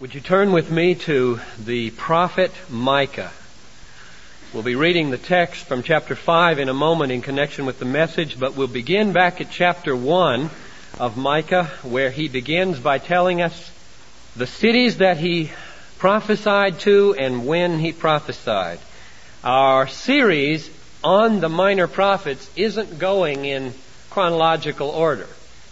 Would you turn with me to the prophet Micah? We'll be reading the text from chapter 5 in a moment in connection with the message, but we'll begin back at chapter 1 of Micah, where he begins by telling us the cities that he prophesied to and when he prophesied. Our series on the minor prophets isn't going in chronological order,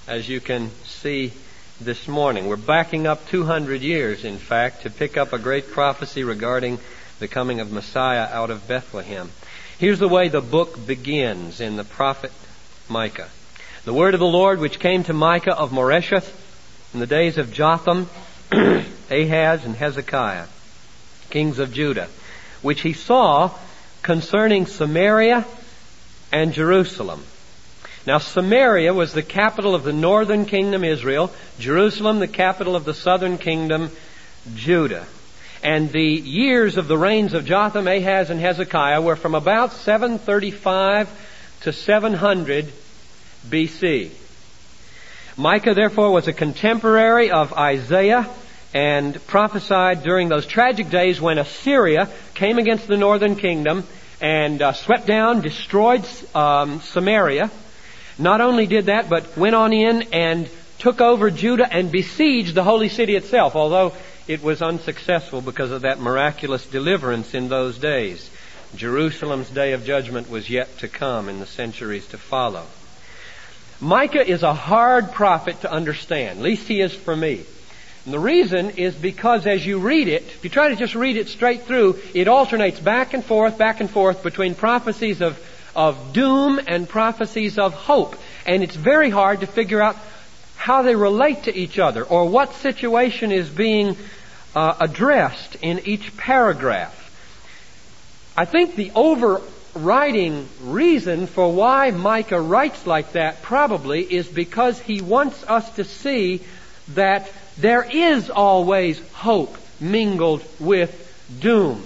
as you can see this morning. We're backing up 200 years, in fact, to pick up a great prophecy regarding the coming of Messiah out of Bethlehem. Here's the way the book begins in the prophet Micah. The word of the Lord which came to Micah of Moresheth in the days of Jotham, Ahaz, and Hezekiah, kings of Judah, which he saw concerning Samaria and Jerusalem now Samaria was the capital of the northern kingdom Israel, Jerusalem the capital of the southern kingdom Judah. And the years of the reigns of Jotham, Ahaz, and Hezekiah were from about 735 to 700 BC. Micah therefore was a contemporary of Isaiah and prophesied during those tragic days when Assyria came against the northern kingdom and uh, swept down, destroyed um, Samaria, not only did that, but went on in and took over Judah and besieged the holy city itself, although it was unsuccessful because of that miraculous deliverance in those days. Jerusalem's day of judgment was yet to come in the centuries to follow. Micah is a hard prophet to understand. At least he is for me. And the reason is because as you read it, if you try to just read it straight through, it alternates back and forth, back and forth between prophecies of of doom and prophecies of hope. And it's very hard to figure out how they relate to each other or what situation is being uh, addressed in each paragraph. I think the overriding reason for why Micah writes like that probably is because he wants us to see that there is always hope mingled with doom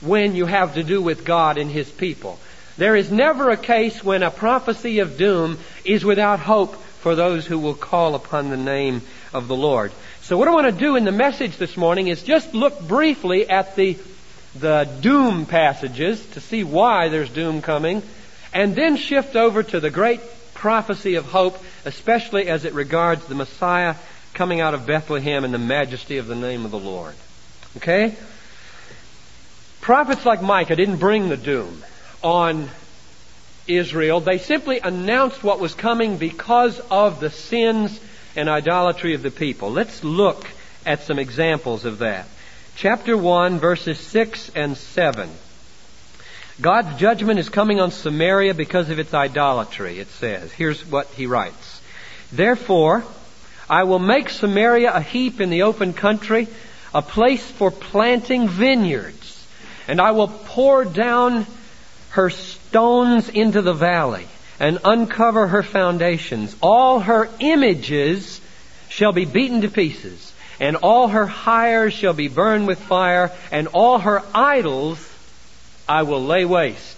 when you have to do with God and His people. There is never a case when a prophecy of doom is without hope for those who will call upon the name of the Lord. So what I want to do in the message this morning is just look briefly at the, the doom passages to see why there's doom coming, and then shift over to the great prophecy of hope, especially as it regards the Messiah coming out of Bethlehem in the majesty of the name of the Lord. Okay? Prophets like Micah didn't bring the doom on Israel. They simply announced what was coming because of the sins and idolatry of the people. Let's look at some examples of that. Chapter 1, verses 6 and 7. God's judgment is coming on Samaria because of its idolatry, it says. Here's what he writes. Therefore, I will make Samaria a heap in the open country, a place for planting vineyards, and I will pour down her stones into the valley and uncover her foundations. All her images shall be beaten to pieces, and all her hires shall be burned with fire, and all her idols I will lay waste.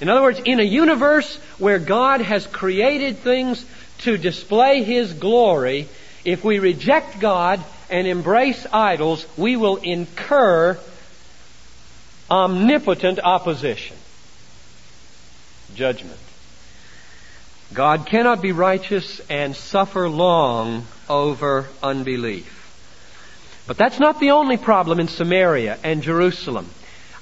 In other words, in a universe where God has created things to display His glory, if we reject God and embrace idols, we will incur omnipotent opposition judgment. God cannot be righteous and suffer long over unbelief. But that's not the only problem in Samaria and Jerusalem.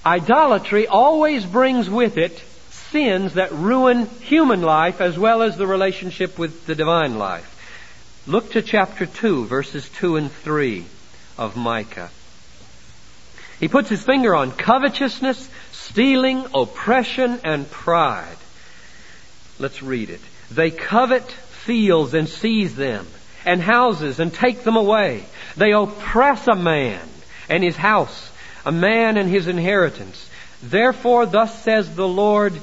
Idolatry always brings with it sins that ruin human life as well as the relationship with the divine life. Look to chapter 2, verses 2 and 3 of Micah. He puts his finger on covetousness, stealing, oppression, and pride. Let's read it. They covet fields and seize them, and houses and take them away. They oppress a man and his house, a man and his inheritance. Therefore, thus says the Lord,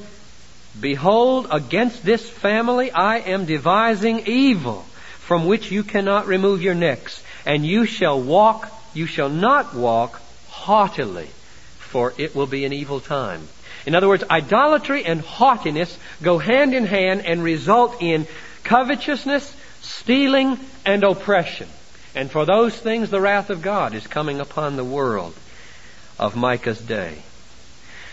Behold, against this family I am devising evil, from which you cannot remove your necks, and you shall walk, you shall not walk haughtily, for it will be an evil time. In other words, idolatry and haughtiness go hand in hand and result in covetousness, stealing, and oppression. And for those things the wrath of God is coming upon the world of Micah's day.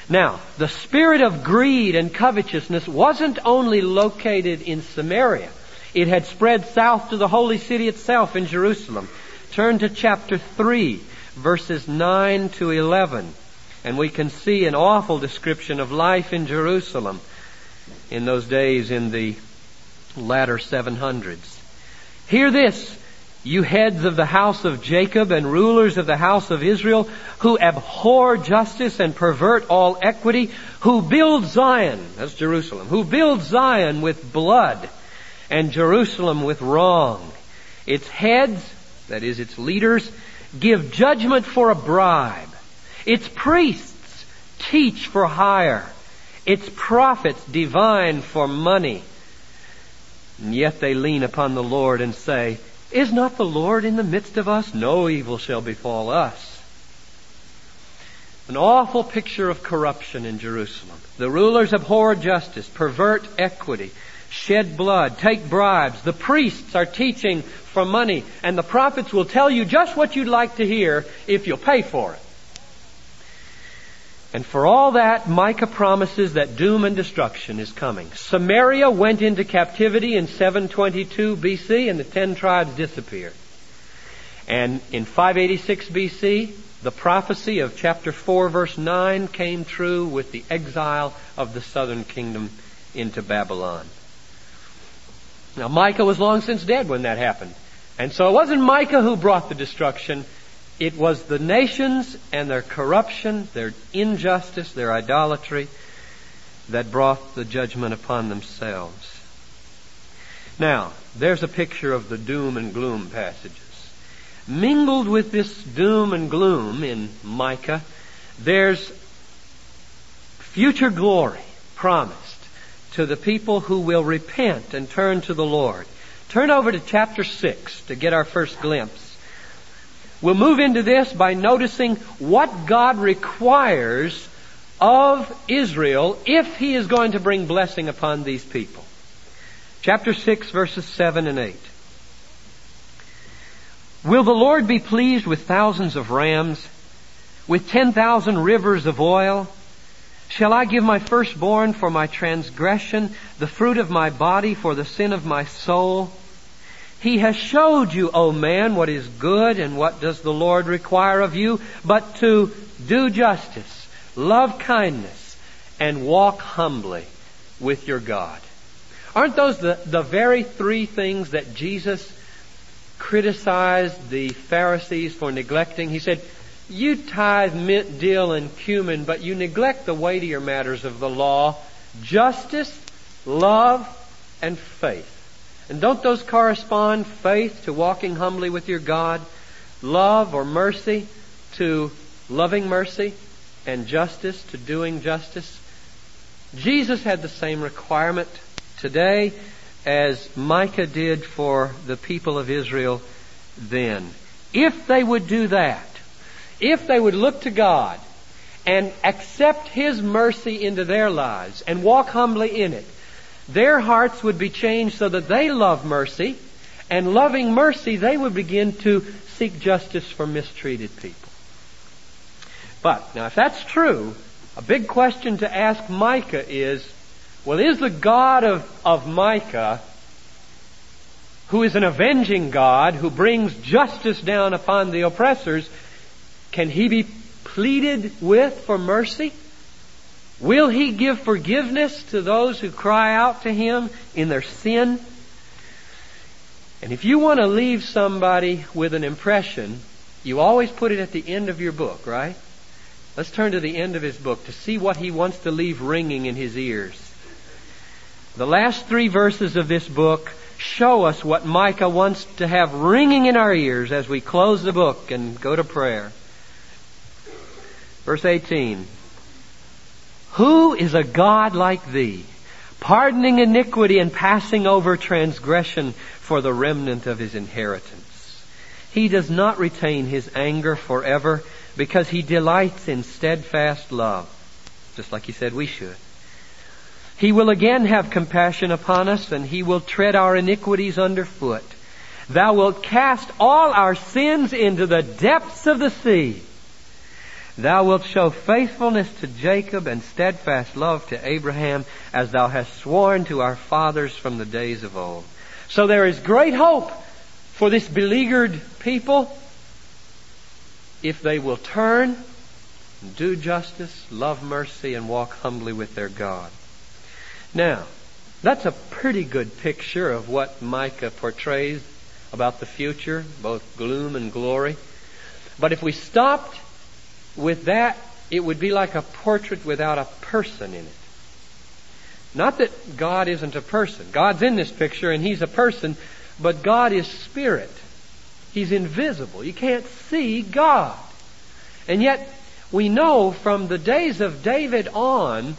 Now, the spirit of greed and covetousness wasn't only located in Samaria. It had spread south to the holy city itself in Jerusalem. Turn to chapter 3, verses 9 to 11, and we can see an awful description of life in Jerusalem in those days in the latter 700s. Hear this, you heads of the house of Jacob and rulers of the house of Israel, who abhor justice and pervert all equity, who build Zion, that's Jerusalem, who build Zion with blood and Jerusalem with wrong. Its heads, that is its leaders, give judgment for a bribe. Its priests teach for hire. Its prophets divine for money. And yet they lean upon the Lord and say, Is not the Lord in the midst of us? No evil shall befall us. An awful picture of corruption in Jerusalem. The rulers abhor justice, pervert equity, shed blood, take bribes. The priests are teaching for money, and the prophets will tell you just what you'd like to hear if you'll pay for it. And for all that, Micah promises that doom and destruction is coming. Samaria went into captivity in 722 BC and the ten tribes disappeared. And in 586 BC, the prophecy of chapter 4 verse 9 came true with the exile of the southern kingdom into Babylon. Now Micah was long since dead when that happened. And so it wasn't Micah who brought the destruction. It was the nations and their corruption, their injustice, their idolatry that brought the judgment upon themselves. Now, there's a picture of the doom and gloom passages. Mingled with this doom and gloom in Micah, there's future glory promised to the people who will repent and turn to the Lord. Turn over to chapter 6 to get our first glimpse. We'll move into this by noticing what God requires of Israel if He is going to bring blessing upon these people. Chapter 6 verses 7 and 8. Will the Lord be pleased with thousands of rams, with 10,000 rivers of oil? Shall I give my firstborn for my transgression, the fruit of my body for the sin of my soul? He has showed you, O man, what is good and what does the Lord require of you, but to do justice, love kindness, and walk humbly with your God. Aren't those the, the very three things that Jesus criticized the Pharisees for neglecting? He said, you tithe mint, dill, and cumin, but you neglect the weightier matters of the law, justice, love, and faith. And don't those correspond, faith to walking humbly with your God, love or mercy to loving mercy, and justice to doing justice? Jesus had the same requirement today as Micah did for the people of Israel then. If they would do that, if they would look to God and accept His mercy into their lives and walk humbly in it, their hearts would be changed so that they love mercy, and loving mercy, they would begin to seek justice for mistreated people. But, now if that's true, a big question to ask Micah is, well, is the God of, of Micah, who is an avenging God, who brings justice down upon the oppressors, can he be pleaded with for mercy? Will He give forgiveness to those who cry out to Him in their sin? And if you want to leave somebody with an impression, you always put it at the end of your book, right? Let's turn to the end of his book to see what he wants to leave ringing in his ears. The last three verses of this book show us what Micah wants to have ringing in our ears as we close the book and go to prayer. Verse 18. Who is a God like thee, pardoning iniquity and passing over transgression for the remnant of his inheritance? He does not retain his anger forever because he delights in steadfast love, just like he said we should. He will again have compassion upon us and he will tread our iniquities underfoot. Thou wilt cast all our sins into the depths of the sea. Thou wilt show faithfulness to Jacob and steadfast love to Abraham as thou hast sworn to our fathers from the days of old. So there is great hope for this beleaguered people if they will turn, do justice, love mercy, and walk humbly with their God. Now, that's a pretty good picture of what Micah portrays about the future, both gloom and glory. But if we stopped with that, it would be like a portrait without a person in it. Not that God isn't a person. God's in this picture and He's a person, but God is spirit. He's invisible. You can't see God. And yet, we know from the days of David on,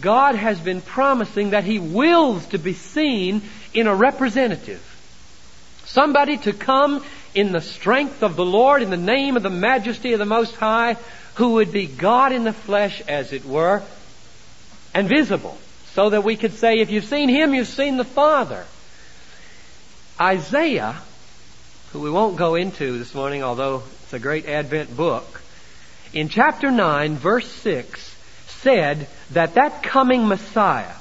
God has been promising that He wills to be seen in a representative. Somebody to come in the strength of the Lord, in the name of the majesty of the Most High, who would be God in the flesh, as it were, and visible. So that we could say, if you've seen Him, you've seen the Father. Isaiah, who we won't go into this morning, although it's a great Advent book, in chapter 9, verse 6, said that that coming Messiah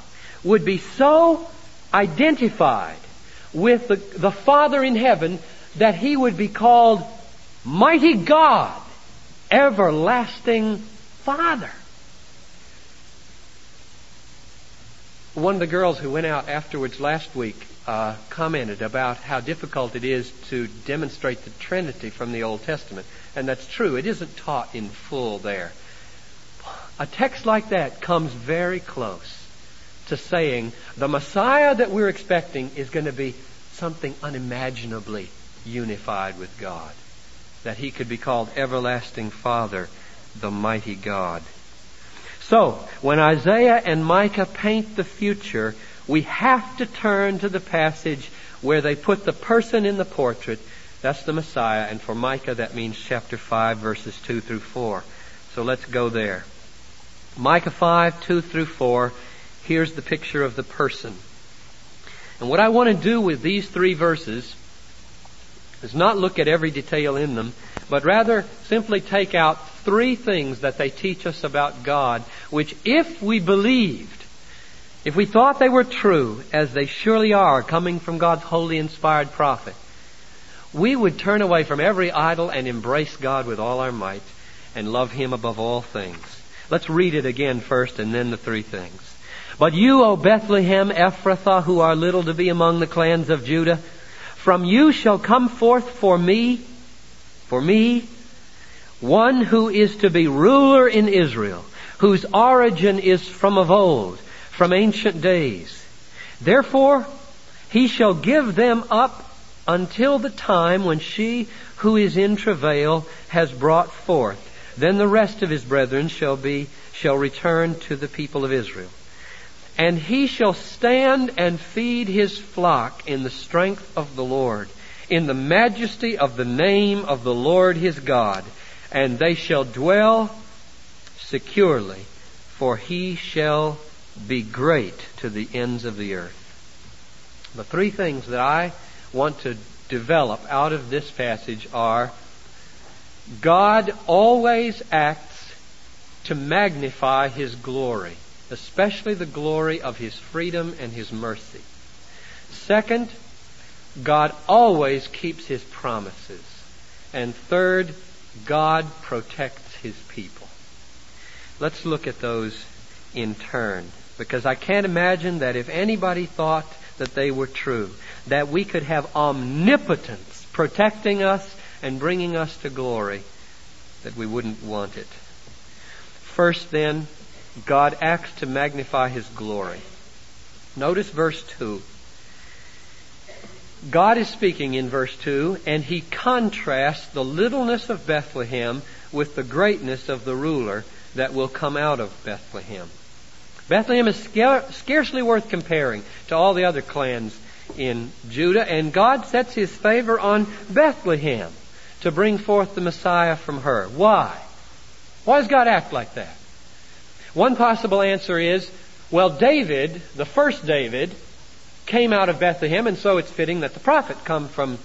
would be so identified with the, the Father in heaven that he would be called Mighty God, Everlasting Father. One of the girls who went out afterwards last week uh, commented about how difficult it is to demonstrate the Trinity from the Old Testament. And that's true. It isn't taught in full there. A text like that comes very close to saying the Messiah that we're expecting is going to be something unimaginably unified with God. That he could be called Everlasting Father, the Mighty God. So, when Isaiah and Micah paint the future, we have to turn to the passage where they put the person in the portrait. That's the Messiah. And for Micah, that means chapter 5, verses 2 through 4. So let's go there. Micah 5, 2 through 4. Here's the picture of the person. And what I want to do with these three verses is not look at every detail in them, but rather simply take out three things that they teach us about God, which if we believed, if we thought they were true, as they surely are, coming from God's holy inspired prophet, we would turn away from every idol and embrace God with all our might and love Him above all things. Let's read it again first and then the three things. But you, O Bethlehem Ephrathah, who are little to be among the clans of Judah, from you shall come forth for me, for me, one who is to be ruler in Israel, whose origin is from of old, from ancient days. Therefore, he shall give them up until the time when she who is in travail has brought forth. Then the rest of his brethren shall be, shall return to the people of Israel. And he shall stand and feed his flock in the strength of the Lord, in the majesty of the name of the Lord his God. And they shall dwell securely, for he shall be great to the ends of the earth. The three things that I want to develop out of this passage are God always acts to magnify his glory especially the glory of His freedom and His mercy. Second, God always keeps His promises. And third, God protects His people. Let's look at those in turn. Because I can't imagine that if anybody thought that they were true, that we could have omnipotence protecting us and bringing us to glory, that we wouldn't want it. First, then, God acts to magnify His glory. Notice verse 2. God is speaking in verse 2, and He contrasts the littleness of Bethlehem with the greatness of the ruler that will come out of Bethlehem. Bethlehem is scarcely worth comparing to all the other clans in Judah, and God sets His favor on Bethlehem to bring forth the Messiah from her. Why? Why does God act like that? One possible answer is, well, David, the first David, came out of Bethlehem, and so it's fitting that the prophet come from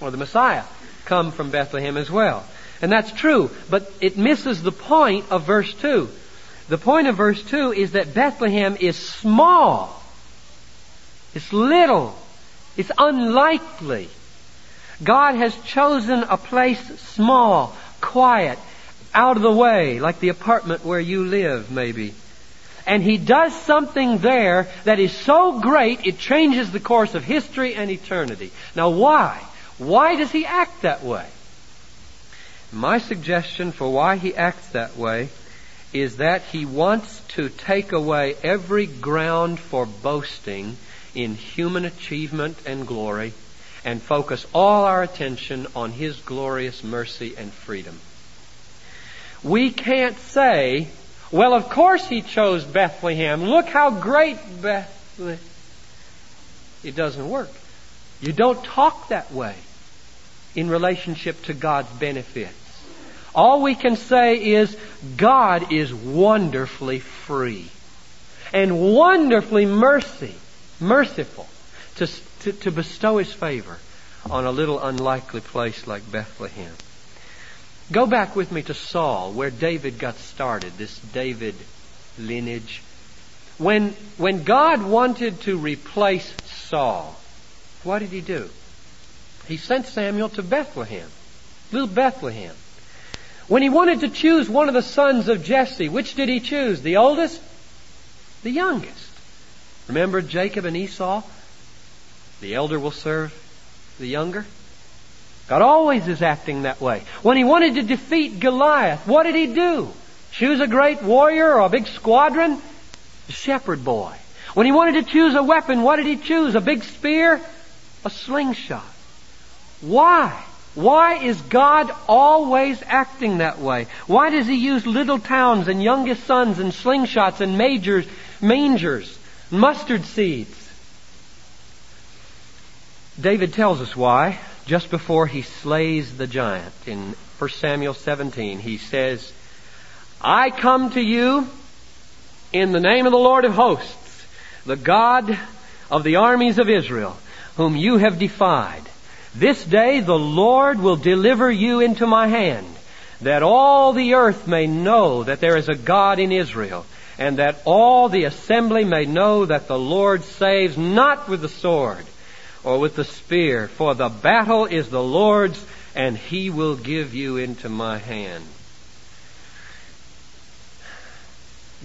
or the Messiah come from Bethlehem as well. And that's true, but it misses the point of verse 2. The point of verse 2 is that Bethlehem is small. It's little. It's unlikely. God has chosen a place small, quiet, out of the way, like the apartment where you live, maybe. And He does something there that is so great it changes the course of history and eternity. Now why? Why does He act that way? My suggestion for why He acts that way is that He wants to take away every ground for boasting in human achievement and glory and focus all our attention on His glorious mercy and freedom we can't say, well, of course he chose Bethlehem. Look how great Bethlehem. It doesn't work. You don't talk that way in relationship to God's benefits. All we can say is God is wonderfully free and wonderfully mercy, merciful to, to, to bestow his favor on a little unlikely place like Bethlehem. Go back with me to Saul, where David got started, this David lineage. When, when God wanted to replace Saul, what did he do? He sent Samuel to Bethlehem, little Bethlehem. When he wanted to choose one of the sons of Jesse, which did he choose? The oldest? The youngest. Remember Jacob and Esau? The elder will serve the younger. God always is acting that way. When he wanted to defeat Goliath, what did he do? Choose a great warrior or a big squadron? A shepherd boy. When he wanted to choose a weapon, what did he choose? A big spear? A slingshot. Why? Why is God always acting that way? Why does he use little towns and youngest sons and slingshots and majors, mangers, mustard seeds? David tells us why just before he slays the giant in 1 Samuel 17, he says, I come to you in the name of the Lord of hosts, the God of the armies of Israel, whom you have defied. This day the Lord will deliver you into my hand, that all the earth may know that there is a God in Israel, and that all the assembly may know that the Lord saves not with the sword, or with the spear, for the battle is the Lord's, and he will give you into my hand.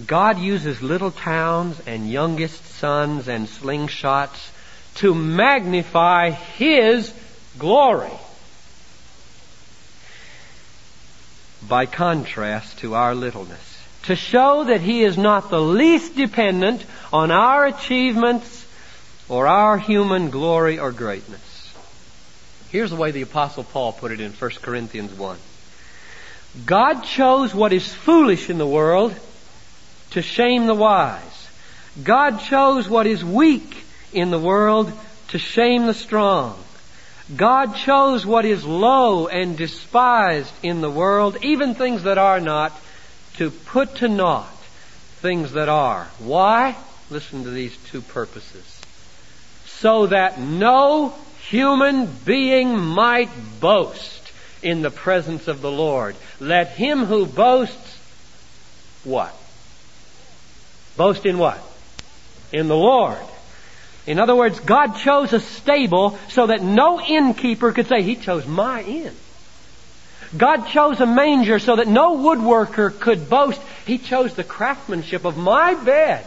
God uses little towns and youngest sons and slingshots to magnify His glory. By contrast to our littleness. To show that He is not the least dependent on our achievements or our human glory or greatness. Here's the way the apostle Paul put it in 1 Corinthians 1. God chose what is foolish in the world to shame the wise. God chose what is weak in the world to shame the strong. God chose what is low and despised in the world, even things that are not, to put to naught things that are. Why? Listen to these two purposes so that no human being might boast in the presence of the Lord. Let him who boasts, what? Boast in what? In the Lord. In other words, God chose a stable so that no innkeeper could say, He chose my inn. God chose a manger so that no woodworker could boast, He chose the craftsmanship of my bed.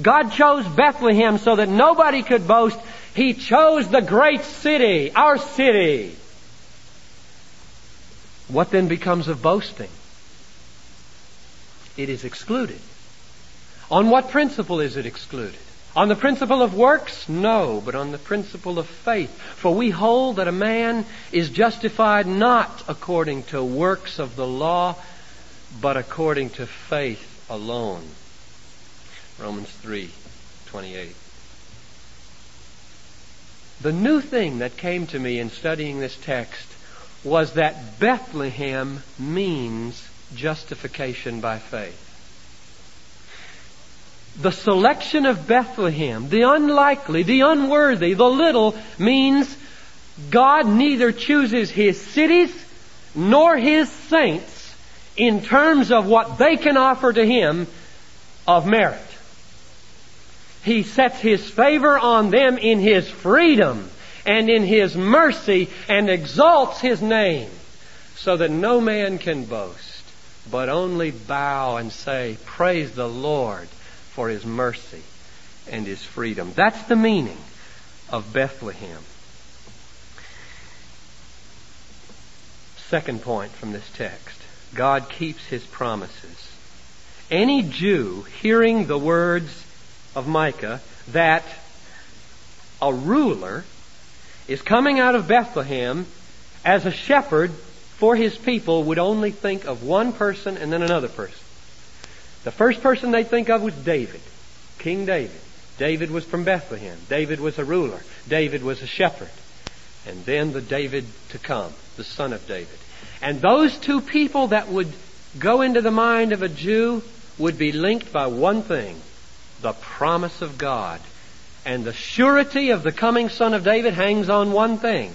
God chose Bethlehem so that nobody could boast. He chose the great city, our city. What then becomes of boasting? It is excluded. On what principle is it excluded? On the principle of works? No, but on the principle of faith. For we hold that a man is justified not according to works of the law, but according to faith alone. Romans 3:28. The new thing that came to me in studying this text was that Bethlehem means justification by faith. The selection of Bethlehem, the unlikely, the unworthy, the little, means God neither chooses His cities nor His saints in terms of what they can offer to Him of merit. He sets His favor on them in His freedom and in His mercy and exalts His name so that no man can boast, but only bow and say, Praise the Lord for His mercy and His freedom. That's the meaning of Bethlehem. Second point from this text God keeps His promises. Any Jew hearing the words of Micah that a ruler is coming out of Bethlehem as a shepherd for his people would only think of one person and then another person. The first person they think of was David, King David. David was from Bethlehem. David was a ruler. David was a shepherd. And then the David to come, the son of David. And those two people that would go into the mind of a Jew would be linked by one thing the promise of God. And the surety of the coming son of David hangs on one thing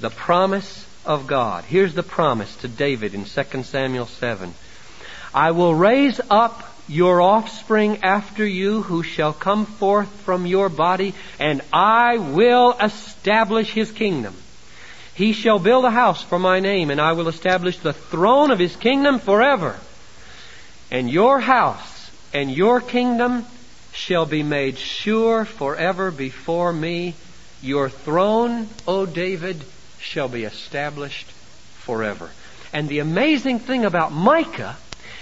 the promise of God. Here's the promise to David in 2 Samuel 7. I will raise up your offspring after you who shall come forth from your body, and I will establish his kingdom. He shall build a house for my name, and I will establish the throne of his kingdom forever. And your house and your kingdom shall be made sure forever before me. Your throne, O David, shall be established forever. And the amazing thing about Micah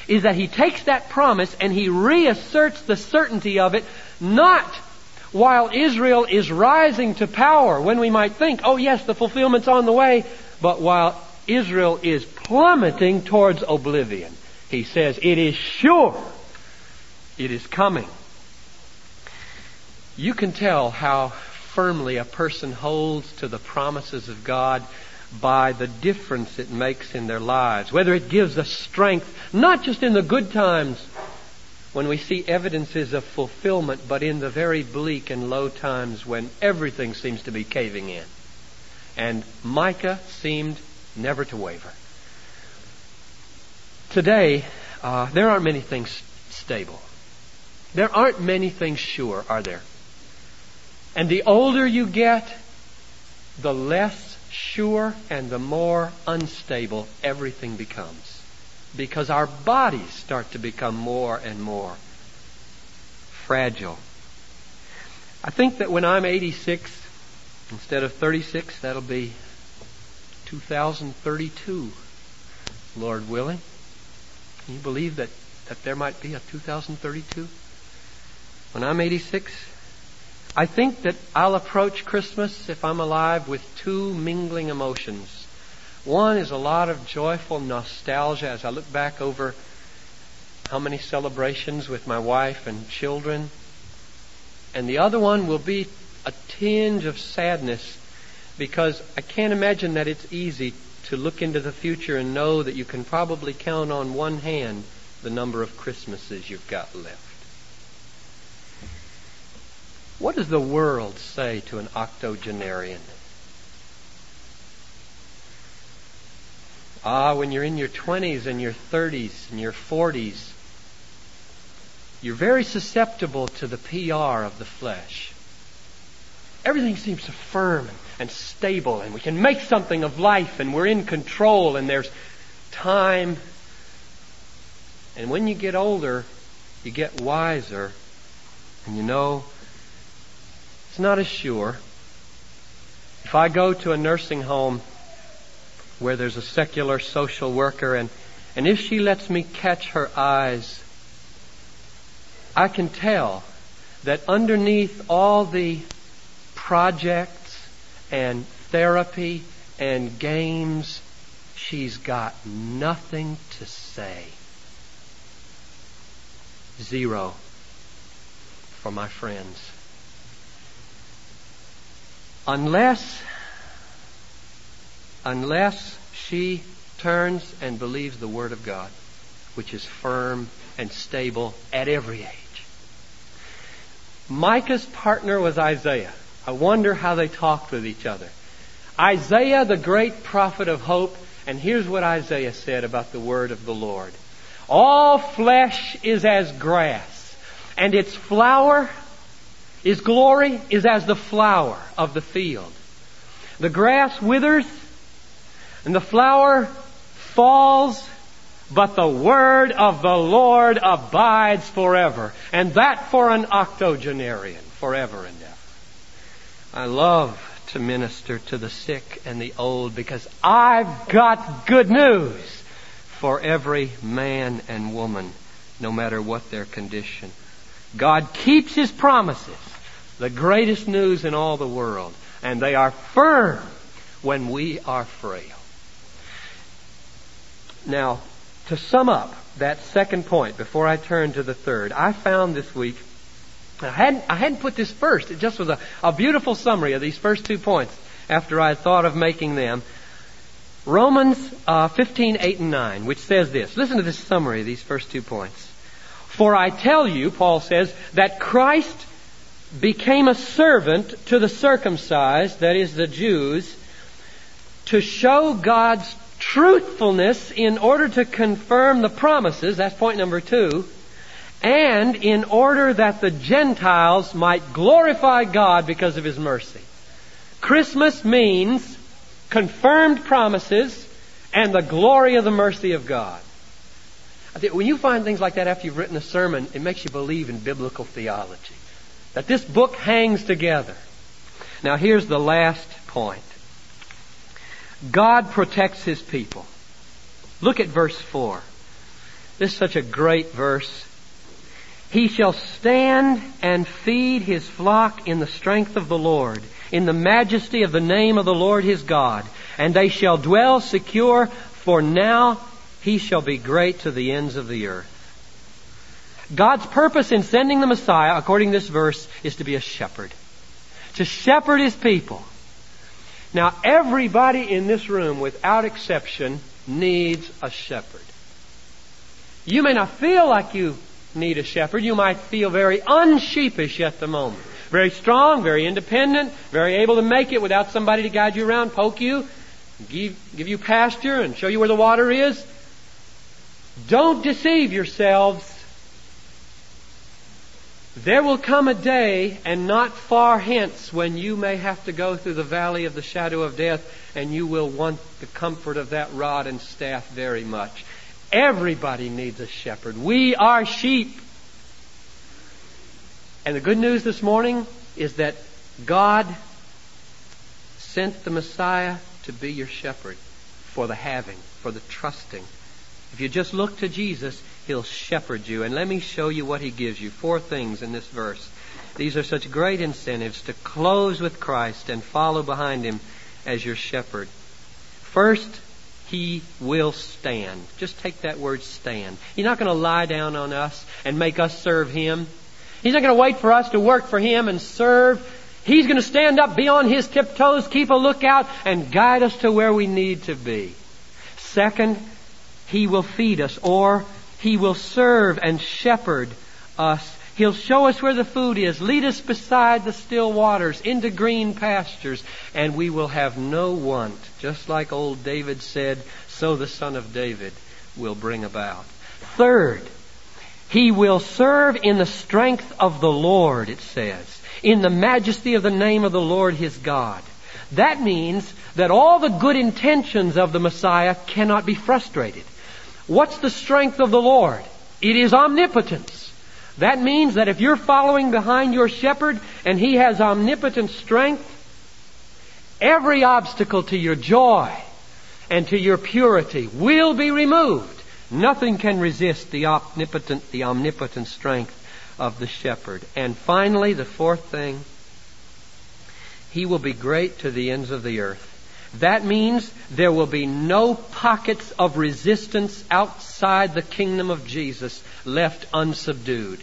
is that he takes that promise and he reasserts the certainty of it, not while Israel is rising to power, when we might think, oh yes, the fulfillment's on the way, but while Israel is plummeting towards oblivion. He says, it is sure. It is coming. You can tell how firmly a person holds to the promises of God by the difference it makes in their lives. Whether it gives us strength, not just in the good times when we see evidences of fulfillment, but in the very bleak and low times when everything seems to be caving in. And Micah seemed never to waver. Today, uh, there aren't many things stable. There aren't many things sure, are there? And the older you get, the less sure and the more unstable everything becomes. Because our bodies start to become more and more fragile. I think that when I'm 86, instead of 36, that'll be 2032, Lord willing. Can you believe that, that there might be a 2032? When I'm 86, I think that I'll approach Christmas, if I'm alive, with two mingling emotions. One is a lot of joyful nostalgia as I look back over how many celebrations with my wife and children. And the other one will be a tinge of sadness because I can't imagine that it's easy to look into the future and know that you can probably count on one hand the number of Christmases you've got left. What does the world say to an octogenarian? Ah, when you're in your 20s and your 30s and your 40s, you're very susceptible to the PR of the flesh. Everything seems so firm and stable, and we can make something of life, and we're in control, and there's time. And when you get older, you get wiser, and you know it's not as sure. If I go to a nursing home where there's a secular social worker and, and if she lets me catch her eyes, I can tell that underneath all the projects and therapy and games, she's got nothing to say. Zero for my friends. Unless, unless she turns and believes the Word of God, which is firm and stable at every age. Micah's partner was Isaiah. I wonder how they talked with each other. Isaiah, the great prophet of hope, and here's what Isaiah said about the word of the Lord. All flesh is as grass, and its flower, its glory is as the flower of the field. The grass withers, and the flower falls, but the word of the Lord abides forever. And that for an octogenarian, forever and ever. I love to minister to the sick and the old because I've got good news for every man and woman, no matter what their condition. God keeps His promises, the greatest news in all the world, and they are firm when we are frail. Now, to sum up that second point before I turn to the third, I found this week, I hadn't, I hadn't put this first. It just was a, a beautiful summary of these first two points after I had thought of making them. Romans uh, 15, 8, and 9, which says this. Listen to this summary of these first two points. For I tell you, Paul says, that Christ became a servant to the circumcised, that is, the Jews, to show God's truthfulness in order to confirm the promises, that's point number two, and in order that the Gentiles might glorify God because of His mercy. Christmas means confirmed promises, and the glory of the mercy of God. When you find things like that after you've written a sermon, it makes you believe in biblical theology. That this book hangs together. Now here's the last point. God protects His people. Look at verse 4. This is such a great verse. He shall stand and feed his flock in the strength of the Lord in the majesty of the name of the Lord his God, and they shall dwell secure, for now he shall be great to the ends of the earth. God's purpose in sending the Messiah, according to this verse, is to be a shepherd. To shepherd his people. Now, everybody in this room, without exception, needs a shepherd. You may not feel like you need a shepherd. You might feel very unsheepish at the moment. Very strong, very independent, very able to make it without somebody to guide you around, poke you, give, give you pasture, and show you where the water is. Don't deceive yourselves. There will come a day, and not far hence, when you may have to go through the valley of the shadow of death, and you will want the comfort of that rod and staff very much. Everybody needs a shepherd. We are sheep. And the good news this morning is that God sent the Messiah to be your shepherd for the having, for the trusting. If you just look to Jesus, He'll shepherd you. And let me show you what He gives you. Four things in this verse. These are such great incentives to close with Christ and follow behind Him as your shepherd. First, He will stand. Just take that word stand. He's not going to lie down on us and make us serve Him. He's not going to wait for us to work for Him and serve. He's going to stand up, be on His tiptoes, keep a lookout, and guide us to where we need to be. Second, He will feed us, or He will serve and shepherd us. He'll show us where the food is, lead us beside the still waters, into green pastures, and we will have no want. Just like old David said, so the Son of David will bring about. Third, he will serve in the strength of the Lord, it says, in the majesty of the name of the Lord his God. That means that all the good intentions of the Messiah cannot be frustrated. What's the strength of the Lord? It is omnipotence. That means that if you're following behind your shepherd and he has omnipotent strength, every obstacle to your joy and to your purity will be removed. Nothing can resist the omnipotent, the omnipotent strength of the shepherd. And finally, the fourth thing, he will be great to the ends of the earth. That means there will be no pockets of resistance outside the kingdom of Jesus left unsubdued.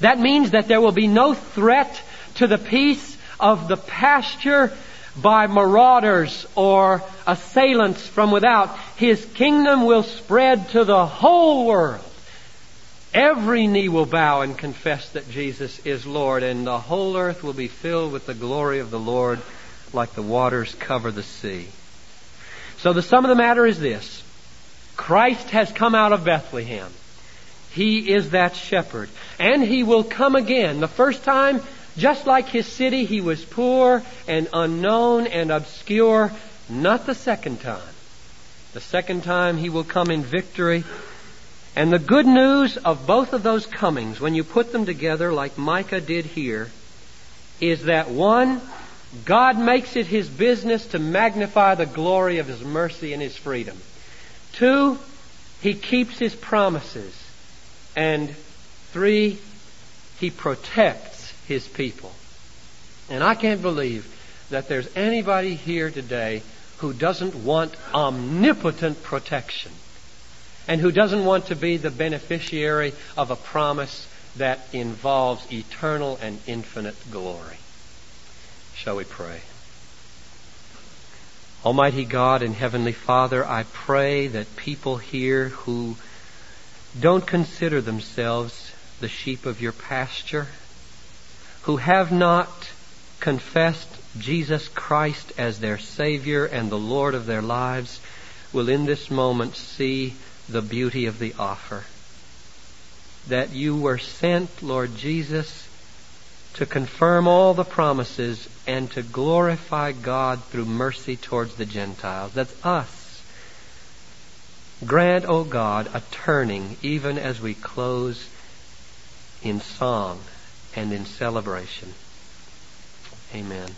That means that there will be no threat to the peace of the pasture by marauders or assailants from without. His kingdom will spread to the whole world. Every knee will bow and confess that Jesus is Lord, and the whole earth will be filled with the glory of the Lord like the waters cover the sea. So the sum of the matter is this. Christ has come out of Bethlehem. He is that shepherd. And he will come again. The first time, just like his city, he was poor and unknown and obscure. Not the second time. The second time he will come in victory. And the good news of both of those comings, when you put them together like Micah did here, is that one, God makes it his business to magnify the glory of his mercy and his freedom. Two, he keeps his promises. And three, he protects his people. And I can't believe that there's anybody here today who doesn't want omnipotent protection and who doesn't want to be the beneficiary of a promise that involves eternal and infinite glory. Shall we pray? Almighty God and Heavenly Father, I pray that people here who don't consider themselves the sheep of your pasture, who have not confessed Jesus Christ as their Savior and the Lord of their lives, will in this moment see the beauty of the offer. That you were sent, Lord Jesus, to confirm all the promises and to glorify God through mercy towards the Gentiles. That's us. Grant, O God, a turning even as we close in song and in celebration. Amen.